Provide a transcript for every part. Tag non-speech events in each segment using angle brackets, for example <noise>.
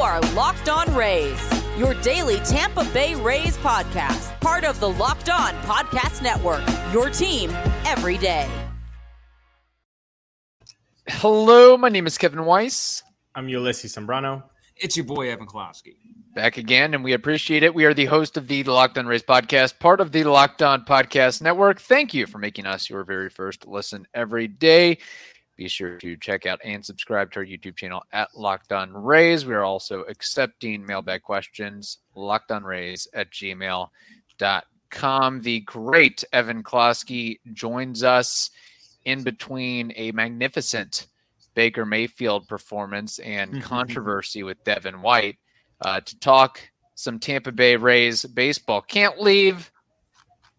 are Locked On Rays, your daily Tampa Bay Rays podcast, part of the Locked On Podcast Network. Your team every day. Hello, my name is Kevin Weiss. I'm Ulises Sambrano. It's your boy Evan Closky. Back again, and we appreciate it. We are the host of the Locked On Rays podcast, part of the Locked On Podcast Network. Thank you for making us your very first listen every day. Be sure to check out and subscribe to our YouTube channel at Locked On Rays. We are also accepting mailbag questions, lockedonrays at gmail.com. The great Evan Closky joins us in between a magnificent Baker Mayfield performance and controversy with Devin White uh, to talk some Tampa Bay Rays baseball. Can't leave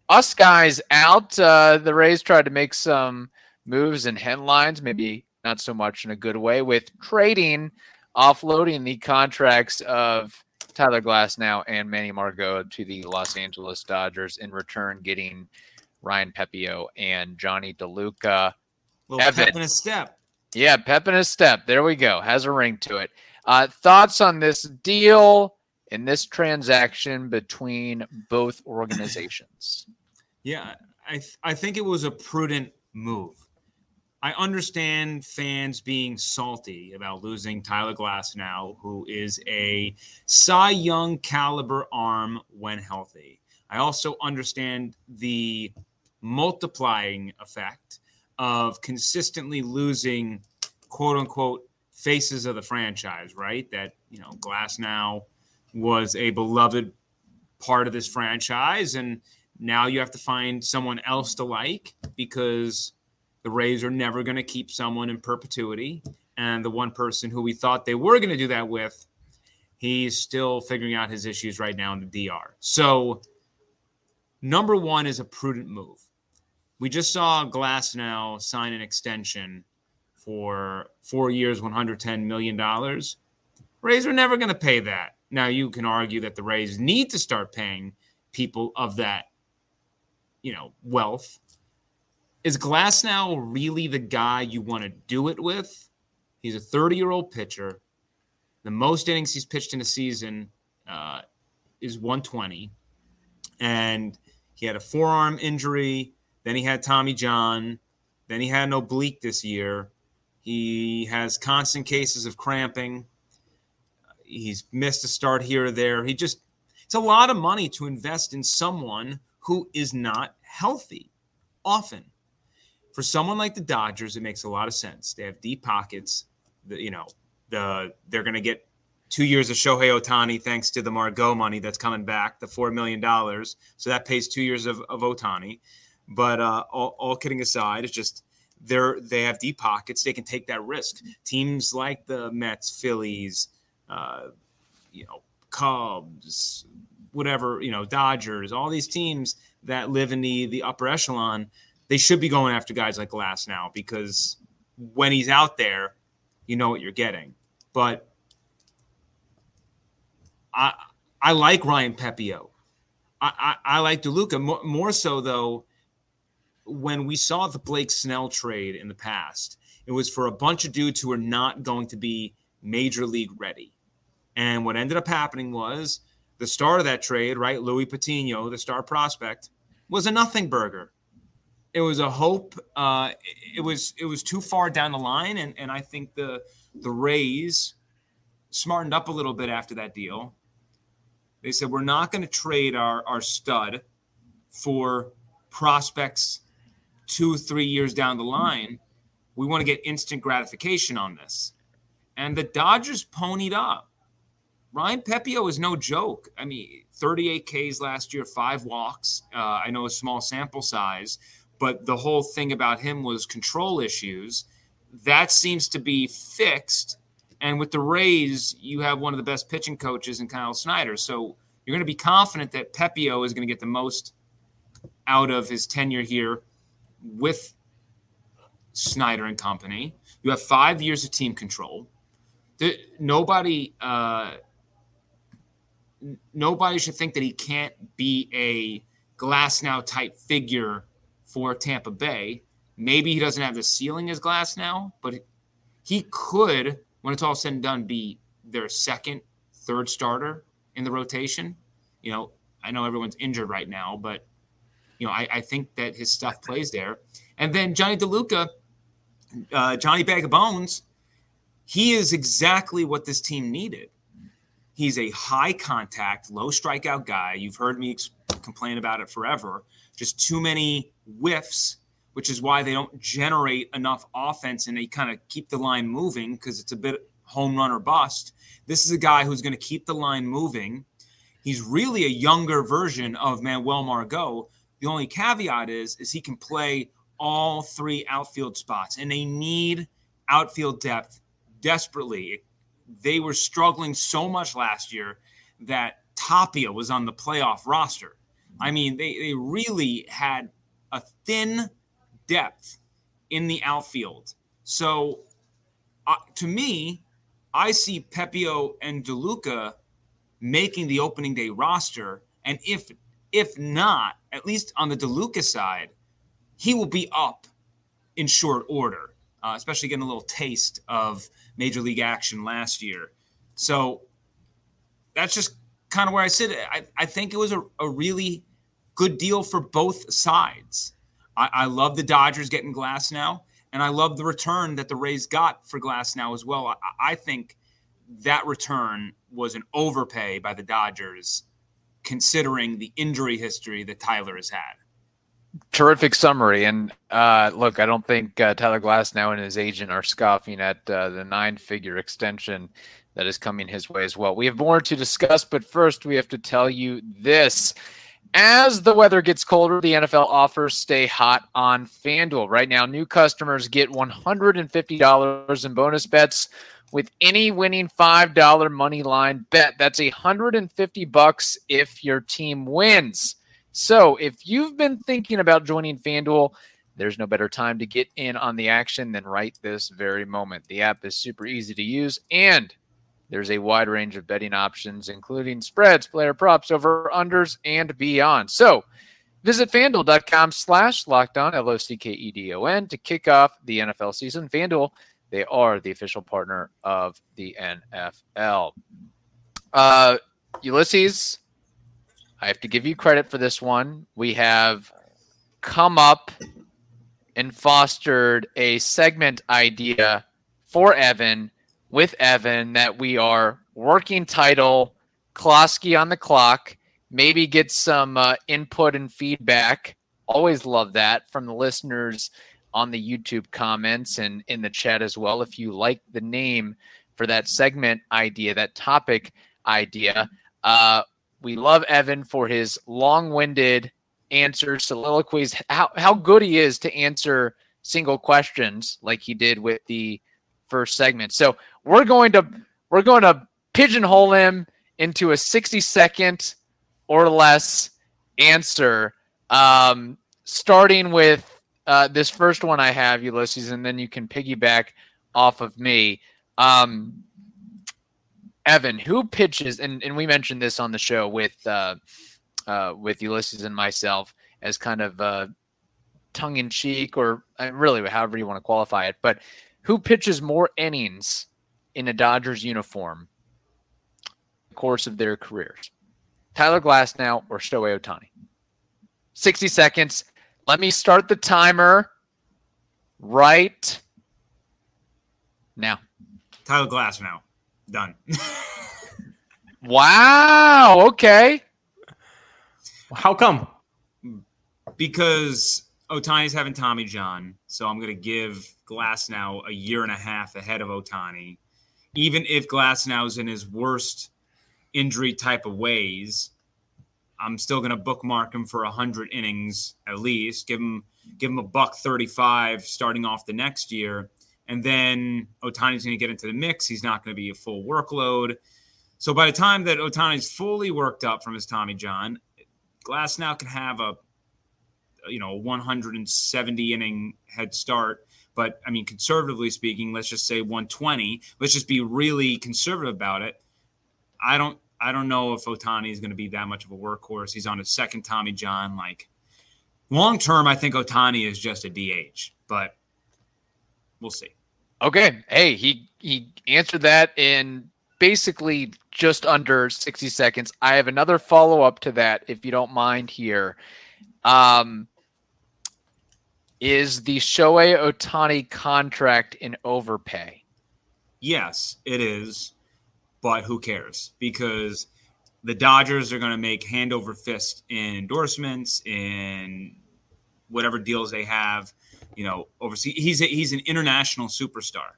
us guys out. Uh, the Rays tried to make some moves and headlines, maybe not so much in a good way, with trading, offloading the contracts of Tyler Glasnow and Manny Margot to the Los Angeles Dodgers in return, getting Ryan Pepiot and Jonny DeLuca. Little Evan. pep in a step. Yeah, pep in a step. There we go. Has a ring to it. Uh, thoughts on this deal and this transaction between both organizations? Yeah, I th- I think it was a prudent move. I understand fans being salty about losing Tyler Glasnow, who is a Cy Young caliber arm when healthy. I also understand the multiplying effect of consistently losing quote unquote faces of the franchise, right? That, you know, Glasnow was a beloved part of this franchise and now you have to find someone else to like because the Rays are never going to keep someone in perpetuity. And the one person who we thought they were going to do that with, he's still figuring out his issues right now in the DR. So, number one is a prudent move. We just saw Glasnow sign an extension for four years, $110 million. Rays are never going to pay that. Now, you can argue that the Rays need to start paying people of that, you know, wealth. Is Glasnow really the guy you want to do it with? He's a 30 year old pitcher. The most innings he's pitched in a season uh, is 120. And he had a forearm injury. Then he had Tommy John. Then he had an oblique this year. He has constant cases of cramping. He's missed a start here or there. He just, it's a lot of money to invest in someone who is not healthy often. For someone like the Dodgers, it makes a lot of sense. They have deep pockets. The, you know, the they're going to get two years of Shohei Ohtani thanks to the Margot money that's coming back, the $4 million. So that pays two years of, of Ohtani. But uh, all, all kidding aside, it's just they're they have deep pockets. They can take that risk. Teams like the Mets, Phillies, uh, you know, Cubs, whatever, you know, Dodgers, all these teams that live in the the upper echelon, they should be going after guys like Glasnow because when he's out there, you know what you're getting. But I I like Ryan Pepiot. I, I, I like DeLuca more, more so though. When we saw the Blake Snell trade in the past, it was for a bunch of dudes who were not going to be major league ready. And what ended up happening was the start of that trade, right? Luis Patiño, the star prospect, was a nothing burger. It was a hope. Uh, it was it was too far down the line, and and I think the the Rays smartened up a little bit after that deal. They said we're not going to trade our our stud for prospects two three years down the line. We want to get instant gratification on this, and the Dodgers ponied up. Ryan Pepiot is no joke. I mean, 38 Ks last year, five walks. Uh, I know a small sample size, but the whole thing about him was control issues. That seems to be fixed. And with the Rays, you have one of the best pitching coaches in Kyle Snyder. So you're going to be confident that Pepiot is going to get the most out of his tenure here with Snyder and company. You have five years of team control. The, nobody. Uh, nobody should think that he can't be a Glasnow type figure for Tampa Bay. Maybe he doesn't have the ceiling as Glasnow, but he could, when it's all said and done, be their second third starter in the rotation. You know, I know everyone's injured right now, but you know, I, I think that his stuff plays there. And then Jonny DeLuca, uh, Johnny Bag of Bones, he is exactly what this team needed. He's a high contact, low strikeout guy. You've heard me complain about it forever. Just too many whiffs, which is why they don't generate enough offense and they kind of keep the line moving because it's a bit home run or bust. This is a guy who's going to keep the line moving. He's really a younger version of Manuel Margot. The only caveat is is he can play all three outfield spots, and they need outfield depth desperately. They were struggling so much last year that Tapia was on the playoff roster. I mean, they, they really had a thin depth in the outfield. So, uh, to me, I see Pepiot and DeLuca making the opening day roster, and if if not, at least on the DeLuca side, he will be up in short order, uh, especially getting a little taste of major league action last year. So that's just kind of where I sit. I, I think it was a, a really good deal for both sides. I, I love the Dodgers getting Glasnow, and I love the return that the Rays got for Glasnow as well. I, I think that return was an overpay by the Dodgers, considering the injury history that Tyler has had. Terrific summary. And uh, look, I don't think uh, Tyler Glasnow and his agent are scoffing at uh, the nine figure extension that is coming his way as well. We have more to discuss, but first we have to tell you this. As the weather gets colder, the NFL offers stay hot on FanDuel. Right now, new customers get $150 in bonus bets with any winning $5 money line bet. That's 150 bucks if your team wins. So, if you've been thinking about joining FanDuel, there's no better time to get in on the action than right this very moment. The app is super easy to use and there's a wide range of betting options, including spreads, player props, over unders, and beyond. So visit fanduel.com slash locked on, L O C K E D O N, to kick off the NFL season. Fanduel, they are the official partner of the NFL. Uh, Ulises, I have to give you credit for this one. We have come up and fostered a segment idea for Evan with Evan that we are working title, Closky on the clock, maybe get some uh, input and feedback. Always love that from the listeners on the YouTube comments and in the chat as well. If you like the name for that segment idea, that topic idea, uh, we love Evan for his long winded answers, soliloquies, how, how good he is to answer single questions like he did with the first segment. So we're going to we're going to pigeonhole him into a 60 second or less answer. Um, starting with uh, this first one I have, Ulises, and then you can piggyback off of me. Um, Evan, who pitches, and, and we mentioned this on the show with uh, uh, with Ulises and myself as kind of uh, tongue in cheek, or uh, really however you want to qualify it. But who pitches more innings in a Dodgers uniform the course of their careers? Tyler Glasnow or Shohei Ohtani? 60 seconds. Let me start the timer right now. Tyler Glasnow. Done. <laughs> wow. Okay. How come? Because Ohtani's having Tommy John, so I'm going to give Glasnow a year and a half ahead of Ohtani. Even if Glasnow is in his worst injury type of ways, I'm still going to bookmark him for 100 innings at least. Give him give him a buck 35 starting off the next year, and then Ohtani's going to get into the mix. He's not going to be a full workload. So by the time that Ohtani's fully worked up from his Tommy John, Glasnow can have a you know 170 inning head start but I mean, conservatively speaking, let's just say 120. Let's just be really conservative about it. I don't I don't know if Ohtani is going to be that much of a workhorse. He's on his second Tommy John. Like long term, I think Ohtani is just a DH, but we'll see. Okay. Hey, he he answered that in basically just under 60 seconds. I have another follow up to that, if you don't mind here. Um, is the Shohei Ohtani contract in overpay? Yes, it is. But who cares? Because the Dodgers are going to make hand over fist in endorsements, in whatever deals they have, you know, overseas. He's a, he's an international superstar.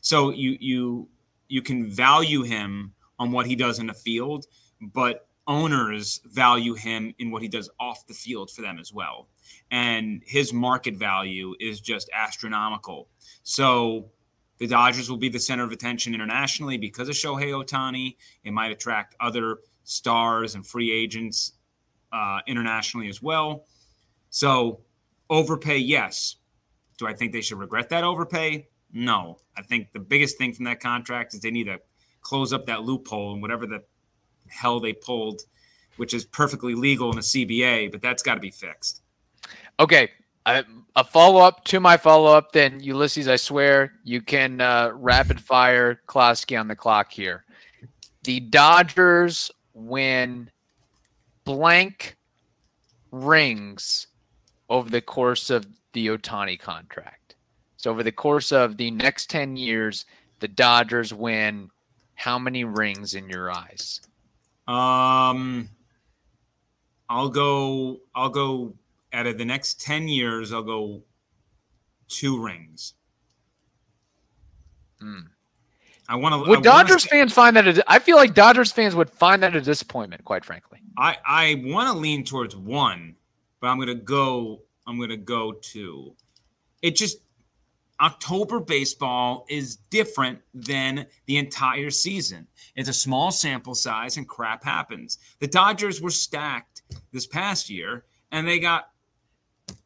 So you you you can value him on what he does in the field, but owners value him in what he does off the field for them as well. And his market value is just astronomical. So the Dodgers will be the center of attention internationally because of Shohei Ohtani. It might attract other stars and free agents uh, internationally as well. So overpay, yes. Do I think they should regret that overpay? No. I think the biggest thing from that contract is they need to close up that loophole and whatever the hell they pulled, which is perfectly legal in the CBA, but that's got to be fixed. Okay. a follow up to my follow up, then Ulises, I swear you can uh, rapid fire Closky on the clock here. The Dodgers win blank rings over the course of the Ohtani contract. So over the course of the next 10 years, the Dodgers win how many rings in your eyes? Um I'll go I'll go out of the next 10 years I'll go two rings. Mm. I want to. Would I Dodgers fans find that? A, I feel like Dodgers fans would find that a disappointment, quite frankly. I I want to lean towards one, but I'm gonna go. I'm gonna go two. It just October baseball is different than the entire season. It's a small sample size and crap happens. The Dodgers were stacked this past year and they got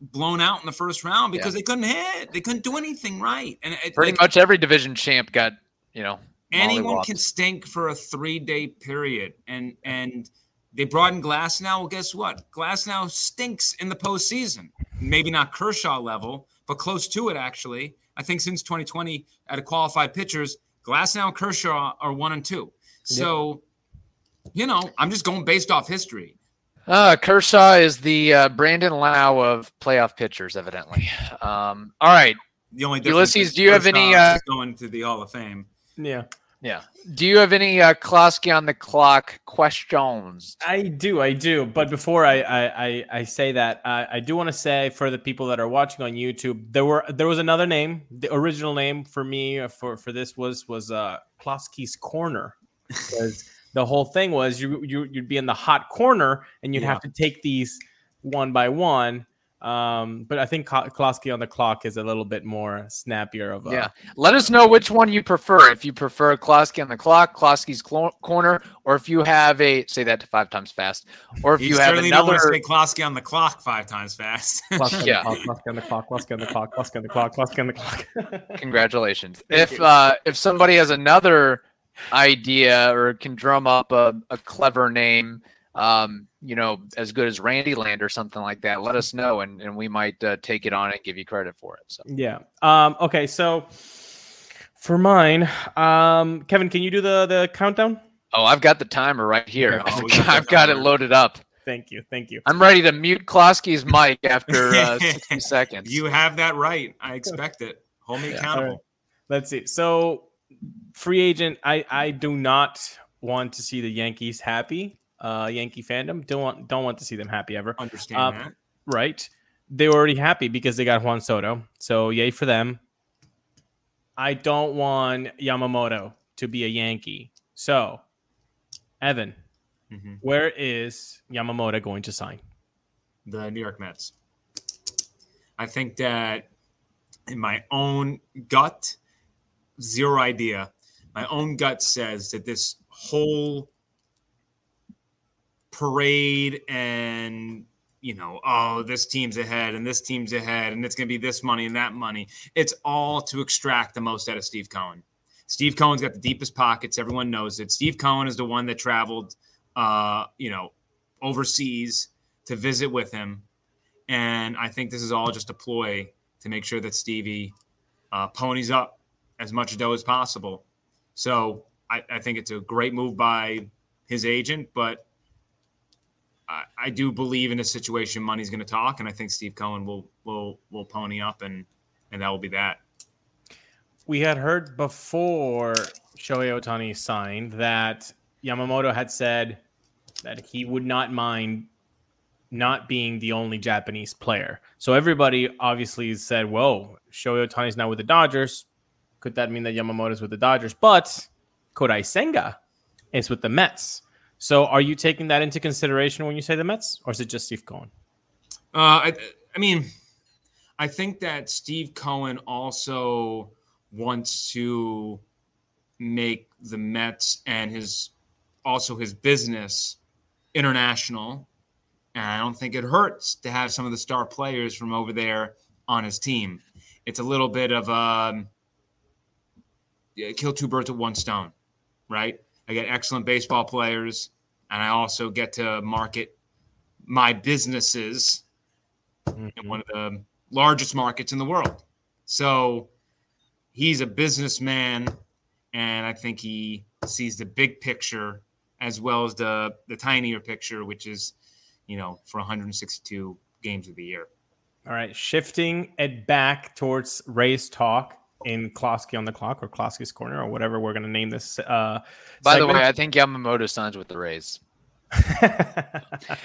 blown out in the first round because yeah. they couldn't hit. They couldn't do anything right. And it, pretty like, much every division champ got you know, anyone can stink for a three day period, and and they brought in Glasnow. Well, guess what? Glasnow stinks in the postseason. Maybe not Kershaw level, but close to it. Actually, I think since 2020, at a qualified pitchers, Glasnow and Kershaw are one and two. So, you know, I'm just going based off history. Uh, Kershaw is the uh, Brandon Lowe of playoff pitchers, evidently. Um, all right. The only Ulises, do you have any uh, going to the Hall of Fame? Yeah. Yeah. Do you have any uh, Closky on the clock questions? I do, I do. But before I I, I, say that, uh, I do want to say for the people that are watching on YouTube, there were there was another name. The original name for me uh, for for this was was uh Closky's Corner, because <laughs> the whole thing was you you you'd be in the hot corner and you'd yeah. have to take these one by one um, but I think Closky on the clock is a little bit more snappier of a. Yeah. Let us know which one you prefer. If you prefer Closky on the clock, Closky's cl- corner, or if you have a say that to five times fast, or if you, you have another say Closky on the clock five times fast. <laughs> yeah. <laughs> Closky on the clock. Closky on the clock. Closky on the clock. Closky on the clock. <laughs> Congratulations. if uh, if somebody has another idea or can drum up a, a clever name um, you know, as good as Randy Land or something like that, let us know and, and we might uh, take it on and give you credit for it. So yeah. Um, okay, so for mine, um, Kevin, can you do the the countdown? Oh, I've got the timer right here. Oh, I've got it loaded up. Thank you, thank you. I'm ready to mute Closky's mic after uh, <laughs> 60 seconds. You have that right. I expect it. Hold me accountable. Right. Let's see. So, free agent. I I do not want to see the Yankees happy uh, Yankee fandom. Don't want don't want to see them happy ever. Understand um, that, right? They were already happy because they got Juan Soto, so yay for them. I don't want Yamamoto to be a Yankee. So, Evan, mm-hmm. where is Yamamoto going to sign? The New York Mets. I think that in my own gut, zero idea. My own gut says that this whole parade and you know, oh, this team's ahead and this team's ahead and it's going to be this money and that money. It's all to extract the most out of Steve Cohen. Steve Cohen's got the deepest pockets. Everyone knows it. Steve Cohen is the one that traveled, uh, you know, overseas to visit with him. And I think this is all just a ploy to make sure that Stevie uh, ponies up as much dough as possible. So I, I think it's a great move by his agent, but I, I do believe in a situation money's going to talk, and I think Steve Cohen will will will pony up, and and that will be that. We had heard before Shohei Ohtani signed that Yamamoto had said that he would not mind not being the only Japanese player. So everybody obviously said, "Whoa, Shohei Ohtani's now with the Dodgers. Could that mean that Yamamoto's with the Dodgers?" But Kodai Senga is with the Mets. So are you taking that into consideration when you say the Mets, or is it just Steve Cohen? Uh, I, I mean, I think that Steve Cohen also wants to make the Mets and his also his business international. And I don't think it hurts to have some of the star players from over there on his team. It's a little bit of a kill two birds with one stone, right? I get excellent baseball players, and I also get to market my businesses mm-hmm. in one of the largest markets in the world. So he's a businessman, and I think he sees the big picture as well as the the tinier picture, which is, you know, for 162 games of the year. All right, shifting it back towards Rays talk in Closky on the clock or Closky's corner or whatever we're going to name this. Uh, By segment. the way, I think Yamamoto signs with the Rays. <laughs>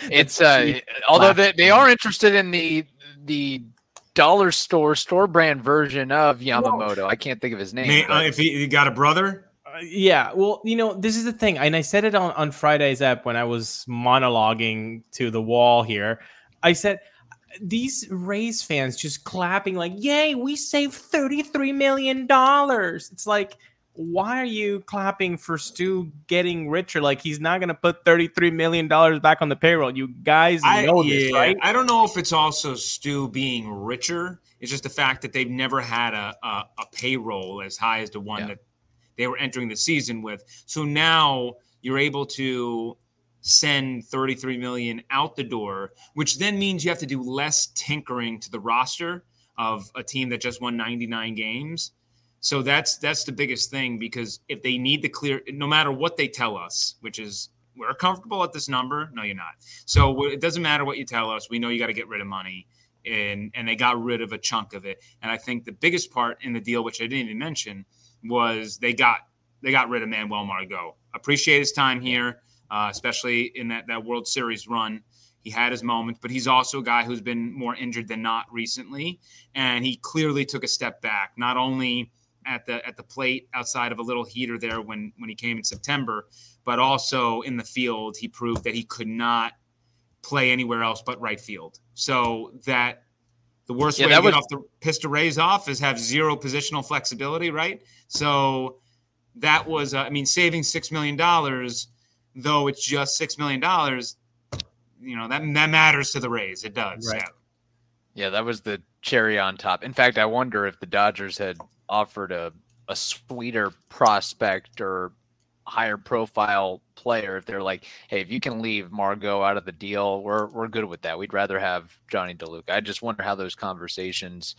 it's uh, although they, they are interested in the the dollar store store brand version of Yamamoto. I can't think of his name. May, uh, if he, he, got a brother, uh, yeah. Well, you know, this is the thing, and I said it on on Friday's app when I was monologuing to the wall here. I said these Rays fans just clapping like, "Yay, we saved thirty-three million dollars!" It's like, why are you clapping for Stu getting richer? Like he's not going to put thirty-three million dollars back on the payroll. You guys know I, this, right? I don't know if it's also Stu being richer. It's just the fact that they've never had a a, a payroll as high as the one yeah. that they were entering the season with. So now you're able to send 33 million out the door, which then means you have to do less tinkering to the roster of a team that just won 99 games. So that's that's the biggest thing because if they need to clear, no matter what they tell us, which is we're comfortable at this number. No, you're not. So it doesn't matter what you tell us. We know you got to get rid of money, and and they got rid of a chunk of it. And I think the biggest part in the deal, which I didn't even mention, was they got they got rid of Manuel Margot. Appreciate his time here uh, especially in that, that World Series run. He had his moments, but he's also a guy who's been more injured than not recently. And he clearly took a step back, not only at the at the plate outside of a little heater there when when he came in September, but also in the field, he proved that he could not play anywhere else but right field. So that the worst yeah, way to was... get off the piss to raise off is have zero positional flexibility, right? So that was, uh, I mean, saving six million dollars though it's just six million dollars, you know that that matters to the Rays. It does. Right. Yeah. Yeah, that was the cherry on top. In fact, I wonder if the Dodgers had offered a a sweeter prospect or higher profile player if they're like, hey, if you can leave Margot out of the deal, we're we're good with that. We'd rather have Jonny DeLuca. I just wonder how those conversations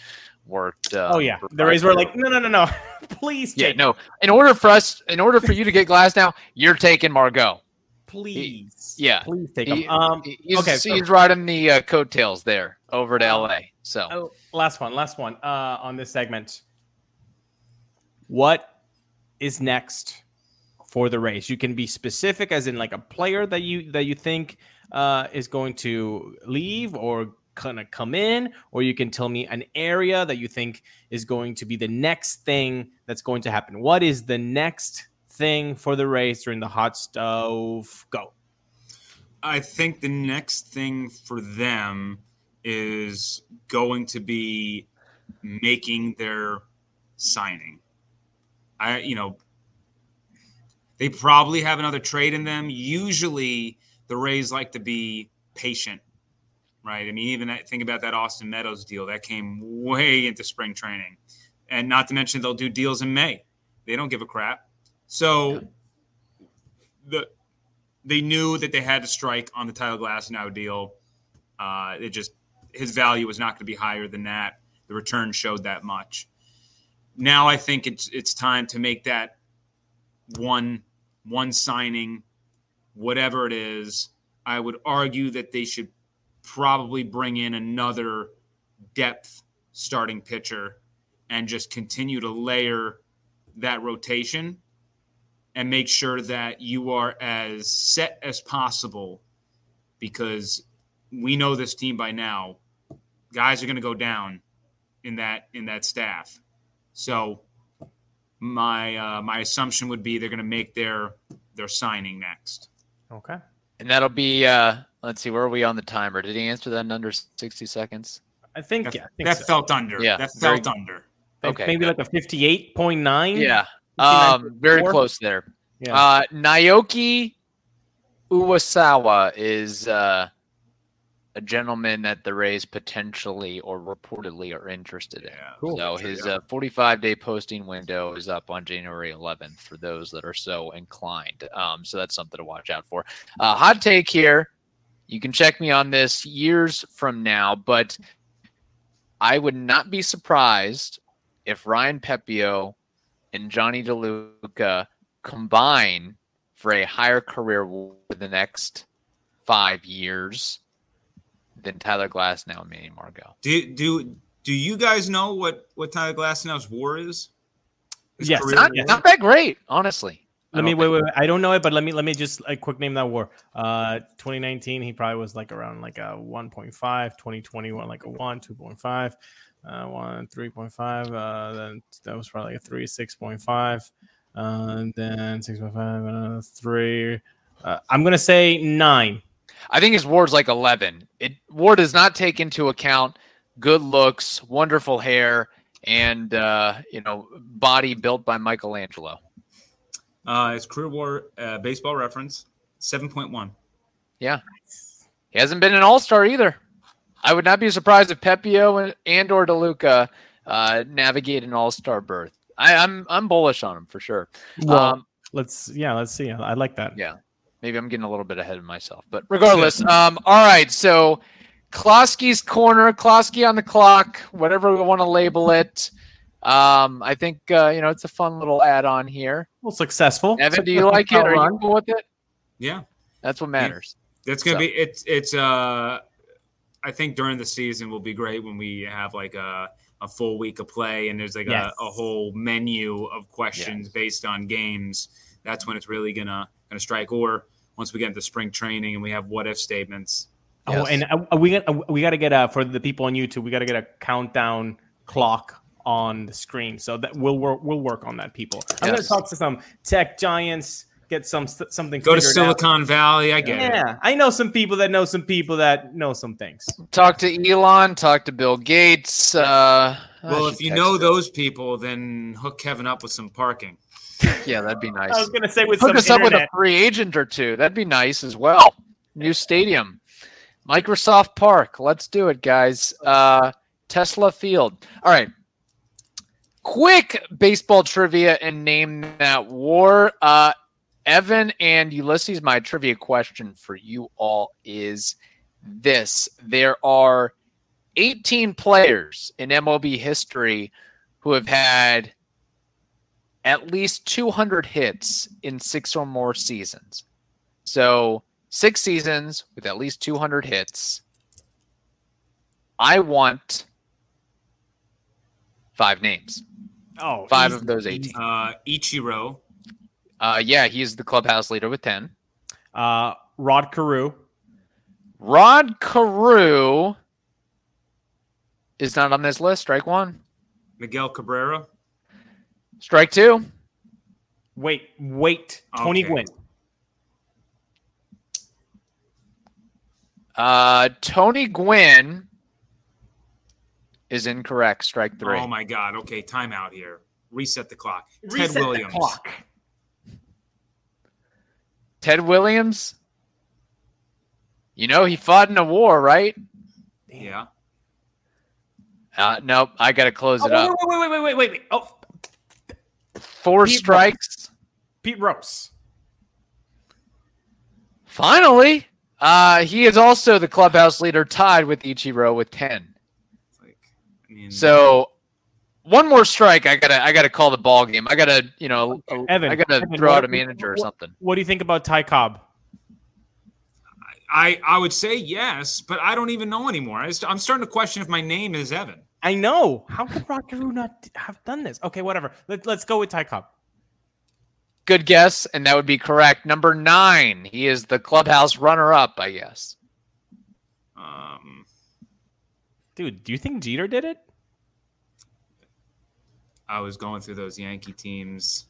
worked. Um, oh yeah, the Rays were like, no, no, no, no, <laughs> please. Yeah, no. In order for us, in order for you to get Glasnow, you're taking Margot please. He, yeah, please take he, him. Um, he's, okay, so he's riding the uh, coattails there over to LA. So oh, last one, last one uh, on this segment. What is next for the race? You can be specific, as in like a player that you that you think uh, is going to leave or kind of come in, or you can tell me an area that you think is going to be the next thing that's going to happen. What is the next thing for the race during the hot stove? Go. I think the next thing for them is going to be making their signing. I, you know, they probably have another trade in them. Usually, the Rays like to be patient, right? I mean, even think about that Austin Meadows deal that came way into spring training, and not to mention they'll do deals in May. They don't give a crap. So the they knew that they had to strike on the Tyler Glasnow deal. Uh, it just his value was not going to be higher than that. The return showed that much. Now I think it's it's time to make that one one signing, whatever it is. I would argue that they should probably bring in another depth starting pitcher and just continue to layer that rotation and make sure that you are as set as possible because we know this team by now guys are going to go down in that in that staff so my uh, my assumption would be they're going to make their their signing next Okay. And that'll be uh let's see, where are we on the timer? Did he answer that in under 60 seconds? I think, that, yeah, I think that so. felt under Yeah, that very felt under okay, maybe good. like a fifty-eight point nine. Yeah. 59, Um very 54? close there. Yeah. Uh Naoki Uwasawa is uh a gentleman that the Rays potentially or reportedly are interested in. yeah Cool. So Sure, his yeah. uh, 45 day posting window is up on January 11th for those that are so inclined. Um, so that's something to watch out for. Uh, hot take here. You can check me on this years from now, but I would not be surprised if Ryan Pepiot and Jonny DeLuca combine for a higher career for the next five years than Tyler Glasnow and Manny Margot. do do do you guys know what what Tyler Glasnow's war is His Yes. Not, war? not that great, honestly. Let me wait, wait, wait. I don't know it, but let me let me just like quick name that war. Uh 2019, he probably was like around like a 1.5, 2021, like a 1, 2.5, uh 1, 3.5, uh then that was probably like a 3, 6.5, uh, and then 6.5, uh, 3. Uh, I'm gonna say nine. I think his ward's like 11. It Ward does not take into account good looks, wonderful hair, and uh, you know body built by Michelangelo. uh his career war uh, baseball reference 7.1 Yeah. He hasn't been an All Star either. I would not be surprised if Pepiot and, and or DeLuca uh, navigate an All Star berth. I, I'm I'm bullish on him for sure. Well, um, let's yeah, let's see. I like that. Yeah. maybe I'm getting a little bit ahead of myself, but regardless, um, all right. So Closky's corner, Closky on the clock, whatever we want to label it. Um, I think uh, you know it's a fun little add-on here. Well, successful. Evan, do you like it? Are you cool with it? yeah That's what matters. That's gonna So- be it's it's uh I think during the season will be great when we have like a a full week of play and there's like Yes. a, a whole menu of questions Yes. based on games. That's when it's really gonna gonna strike. Or once we get into spring training and we have what if statements. Oh, and uh, we got uh, we got to get a for the people on YouTube. We got to get a countdown clock on the screen, so that we'll work. We'll work on that, people. I'm Yes. gonna talk to some tech giants, get some something. Go to figured out. Silicon Valley. I get it. Yeah, I know some people that know some people that know some things. Talk to Elon. Talk to Bill Gates. Uh, Well, if you know him. those people, then hook Kevin up with some parking. yeah, that'd be nice. I was gonna say with Hook some us up with a free agent or two. That'd be nice as well. New stadium, Microsoft Park. Let's do it, guys. Uh, Tesla Field. All right. Quick baseball trivia and name that war. Uh, Evan and Ulises, my trivia question for you all is this: There are 18 players in MLB history who have had at least 200 hits in six or more seasons. So, six seasons with at least 200 hits. I want five names. Oh, Five easy, of those 18. Uh, Ichiro, Uh, yeah, he's the clubhouse leader with 10. Uh, Rod Carew. Rod Carew is not on this list. Strike one. Miguel Cabrera, Strike two. Wait, wait. Tony Okay. Gwynn. Uh, Tony Gwynn is incorrect. Strike three. Oh my God. Okay, timeout here. Reset the clock. Reset Ted the Williams. clock. Ted Williams. You know he fought in a war, right? Yeah. Uh, nope. I got to close Oh, it up. wait, wait, wait, wait, wait, wait, wait. Oh, Four Pete strikes. Pete Rose. Finally, uh, he is also the clubhouse leader, tied with Ichiro with ten. Like, I mean, So one more strike, I gotta I gotta call the ball game. I gotta you know Evan, I gotta Evan, throw out a manager or something. What do you think about Ty Cobb? I I would say yes, but I don't even know anymore. I just, I'm starting to question if my name is Evan. I know. How could Rod Carew not have done this? Okay, whatever. Let, let's go with Ty Cobb. Good guess, and that would be correct. Number nine, he is the clubhouse runner-up, I guess. Um, Dude, do you think Jeter did it? I was going through those Yankee teams.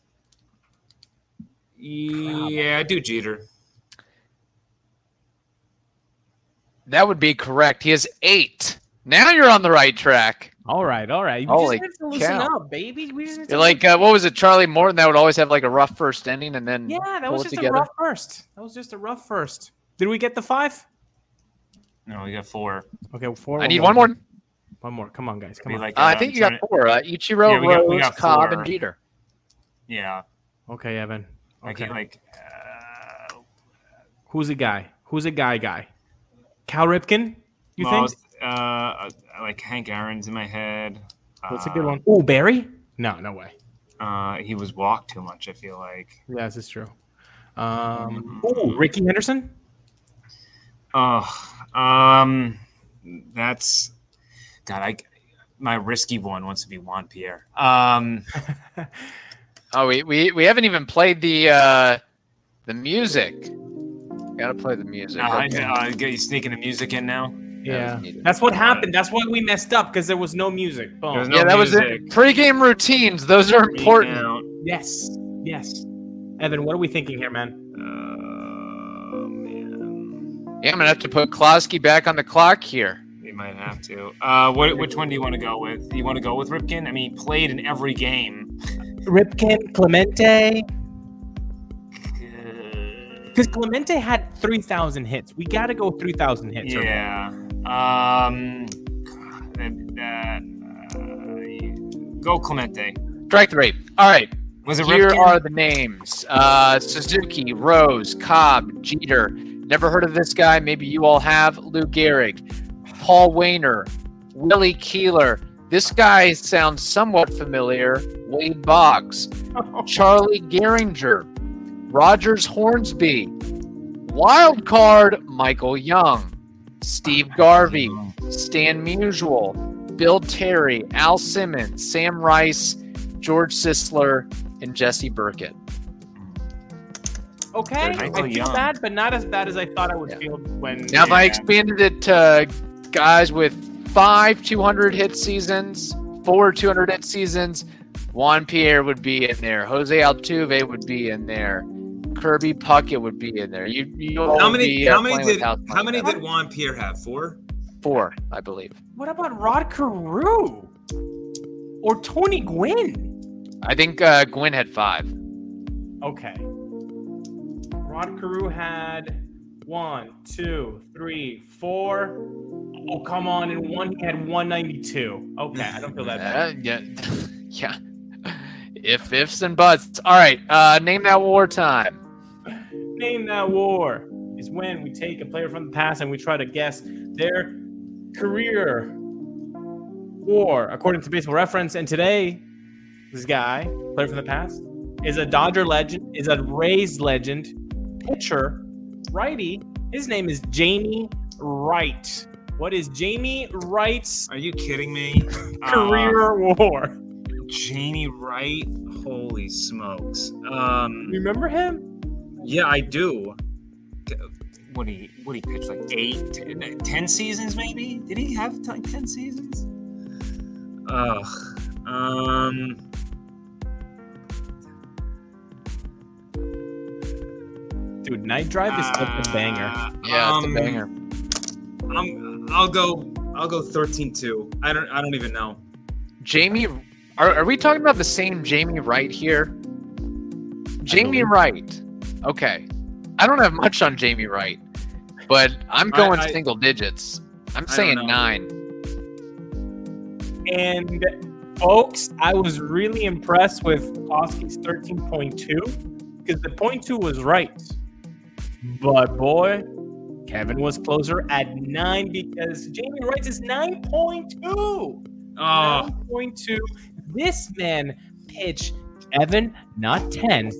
Yeah, I do Jeter. That would be correct. He has eight. Now you're on the right track. All right, all right. We Holy just have to listen cow. up, baby. We just need to You're like, uh, what was it, Charlie Morton? That would always have like a rough first ending, and then Yeah, that pull was it just together. a rough first. That was just a rough first. Did we get the five? No, we got four. Okay, four. I need one more. One more. Come on, guys. Come on. like, Uh, I uh, think you got four. Uh, Ichiro, Yeah, we got- we Rose, got Cobb, four. and Jeter. Yeah, Okay, Evan. I Okay. can't like. Uh, Who's a guy? Who's a guy? Guy. Cal Ripken. You well, think? Uh, like Hank Aaron's in my head. That's a Uh, good one. Oh, Barry? No, no way. Uh, he was walked too much. I feel like. Yeah, this is true. Um, oh, Rickey Henderson. Oh, um, that's God. I my risky one wants to be Juan Pierre. Um, <laughs> Oh, we, we we haven't even played the uh, the music. Gotta play the music. uh, Okay. uh, get you sneaking the music in now. Yeah, needed. that's what happened. That's why we messed up because there was no music. Boom. There's no yeah, that was it. Pre-game routines; those are important. Yes, yes. Evan, what are we thinking here, man? Oh man, Yeah, I'm gonna have to put Closky back on the clock here. We might have to. Uh, what, which one do you want to go with? Do you want to go with Ripken? I mean, he played in every game. Ripken, Clemente. Because Clemente had 3,000 hits. We got to go 3,000 hits. or more. Yeah. Um. God, that, that, uh, go Clemente. Strike three. All right. Was it Here Ripken? are the names: uh, Suzuki, Rose, Cobb, Jeter. Never heard of this guy. Maybe you all have. Lou Gehrig, Paul Waner, Willie Keeler. This guy sounds somewhat familiar. Wade Boggs, <laughs> Charlie Gehringer, Rogers Hornsby, Wild Card Michael Young, Steve Garvey, Stan Musial, Bill Terry, Al Simmons, Sam Rice, George Sisler, and Jesse Burkett. Okay, I feel Young. bad, but not as bad as I thought I would Yeah. feel when. Now, if I expanded it to guys with five 200 hit seasons, four 200 hit seasons, Juan Pierre would be in there. Jose Altuve would be in there. Kirby Puckett would be in there. You, you How many? be, uh, how many did? How many back. did Juan Pierre have? Four. Four, I believe. What about Rod Carew or Tony Gwynn? I think uh, Gwynn had five. Okay. Rod Carew had one, two, three, four. Oh, come on. In one, he had 192. Okay, I don't feel that bad. Uh, <laughs> yeah, <laughs> yeah. If ifs and buts. All right. Uh, name that war time. Name that war is when we take a player from the past and we try to guess their career war according to baseball reference. And today, this guy, player from the past, is a Dodger legend, is a Rays legend, pitcher, righty. His name is Jamey Wright. What is Jamey Wright's Are you kidding me? <laughs> career war? Jamey Wright. Holy smokes. Um. Remember him? Yeah, I do. T- What he what he pitched like eight, ten, ten seasons maybe? Did he have like ten seasons? Ugh. Um. Dude, Night Drive is such a banger. uh, Yeah, it's um, a banger. I'm. I'll go. I'll go 13-2. I don't. I don't even know. Jamey, are, are we talking about the same Jamey Wright here? Jamey Wright. Okay. I don't have much on Jamey Wright, but I'm going I- single digits. I'm saying nine. And folks, I was really impressed with Oski's 13.2 because the point two was right. But boy, Kevin was closer at nine because Jamey Wright is 9.2. Oh, 9.2. This man pitched Evan, not 10.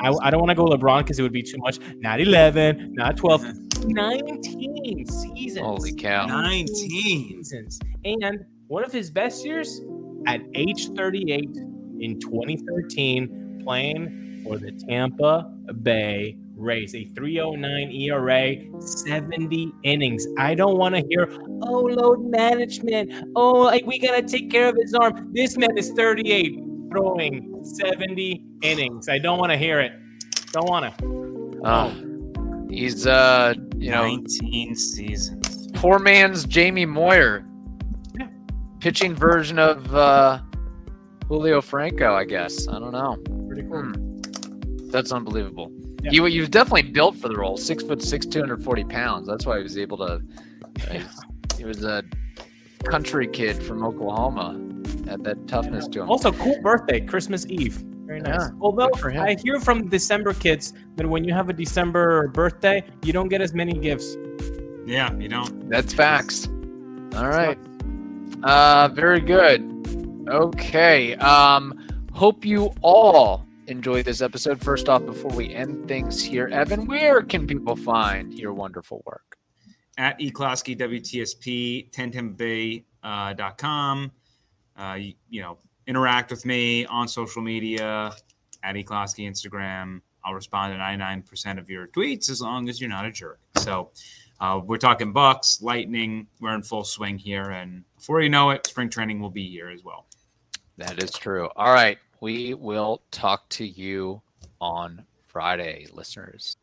I, I don't want to go LeBron because it would be too much. Not 11, not 12, <laughs> 19 seasons. Holy cow. 19. seasons. And one of his best years at age 38 in 2013, playing for the Tampa Bay Rays, a 309 ERA, 70 innings. I don't want to hear, oh, load management. Oh, like we got to take care of his arm. This man is 38, throwing 70 innings. I don't want to hear it. Don't want to. Oh, he's uh, you know, 19 seasons. poor man's Jamie Moyer, Yeah. pitching version of uh, Julio Franco. I guess I don't know. Pretty cool. Hmm. That's unbelievable. Yeah. He, he was definitely built for the role. Six foot six, two hundred forty pounds. That's why he was able to. uh, he's- he was a country kid from Oklahoma. Had that toughness to him. Also, cool birthday, Christmas Eve. Very nice. Yeah, Although for him. I hear from December kids that when you have a December birthday, you don't get as many gifts. Yeah, you don't. That's facts. All right. Uh, very good. Okay. Um, hope you all enjoyed this episode. First off, before we end things here, Evan, where can people find your wonderful work? At eClosky WTSP, 1010bay.com. Uh, you, you know, interact with me on social media at eClosky Instagram. I'll respond to 99% of your tweets as long as you're not a jerk. So uh, we're talking Bucs, Lightning. We're in full swing here. And before you know it, spring training will be here as well. That is true. All right. We will talk to you on Friday, listeners.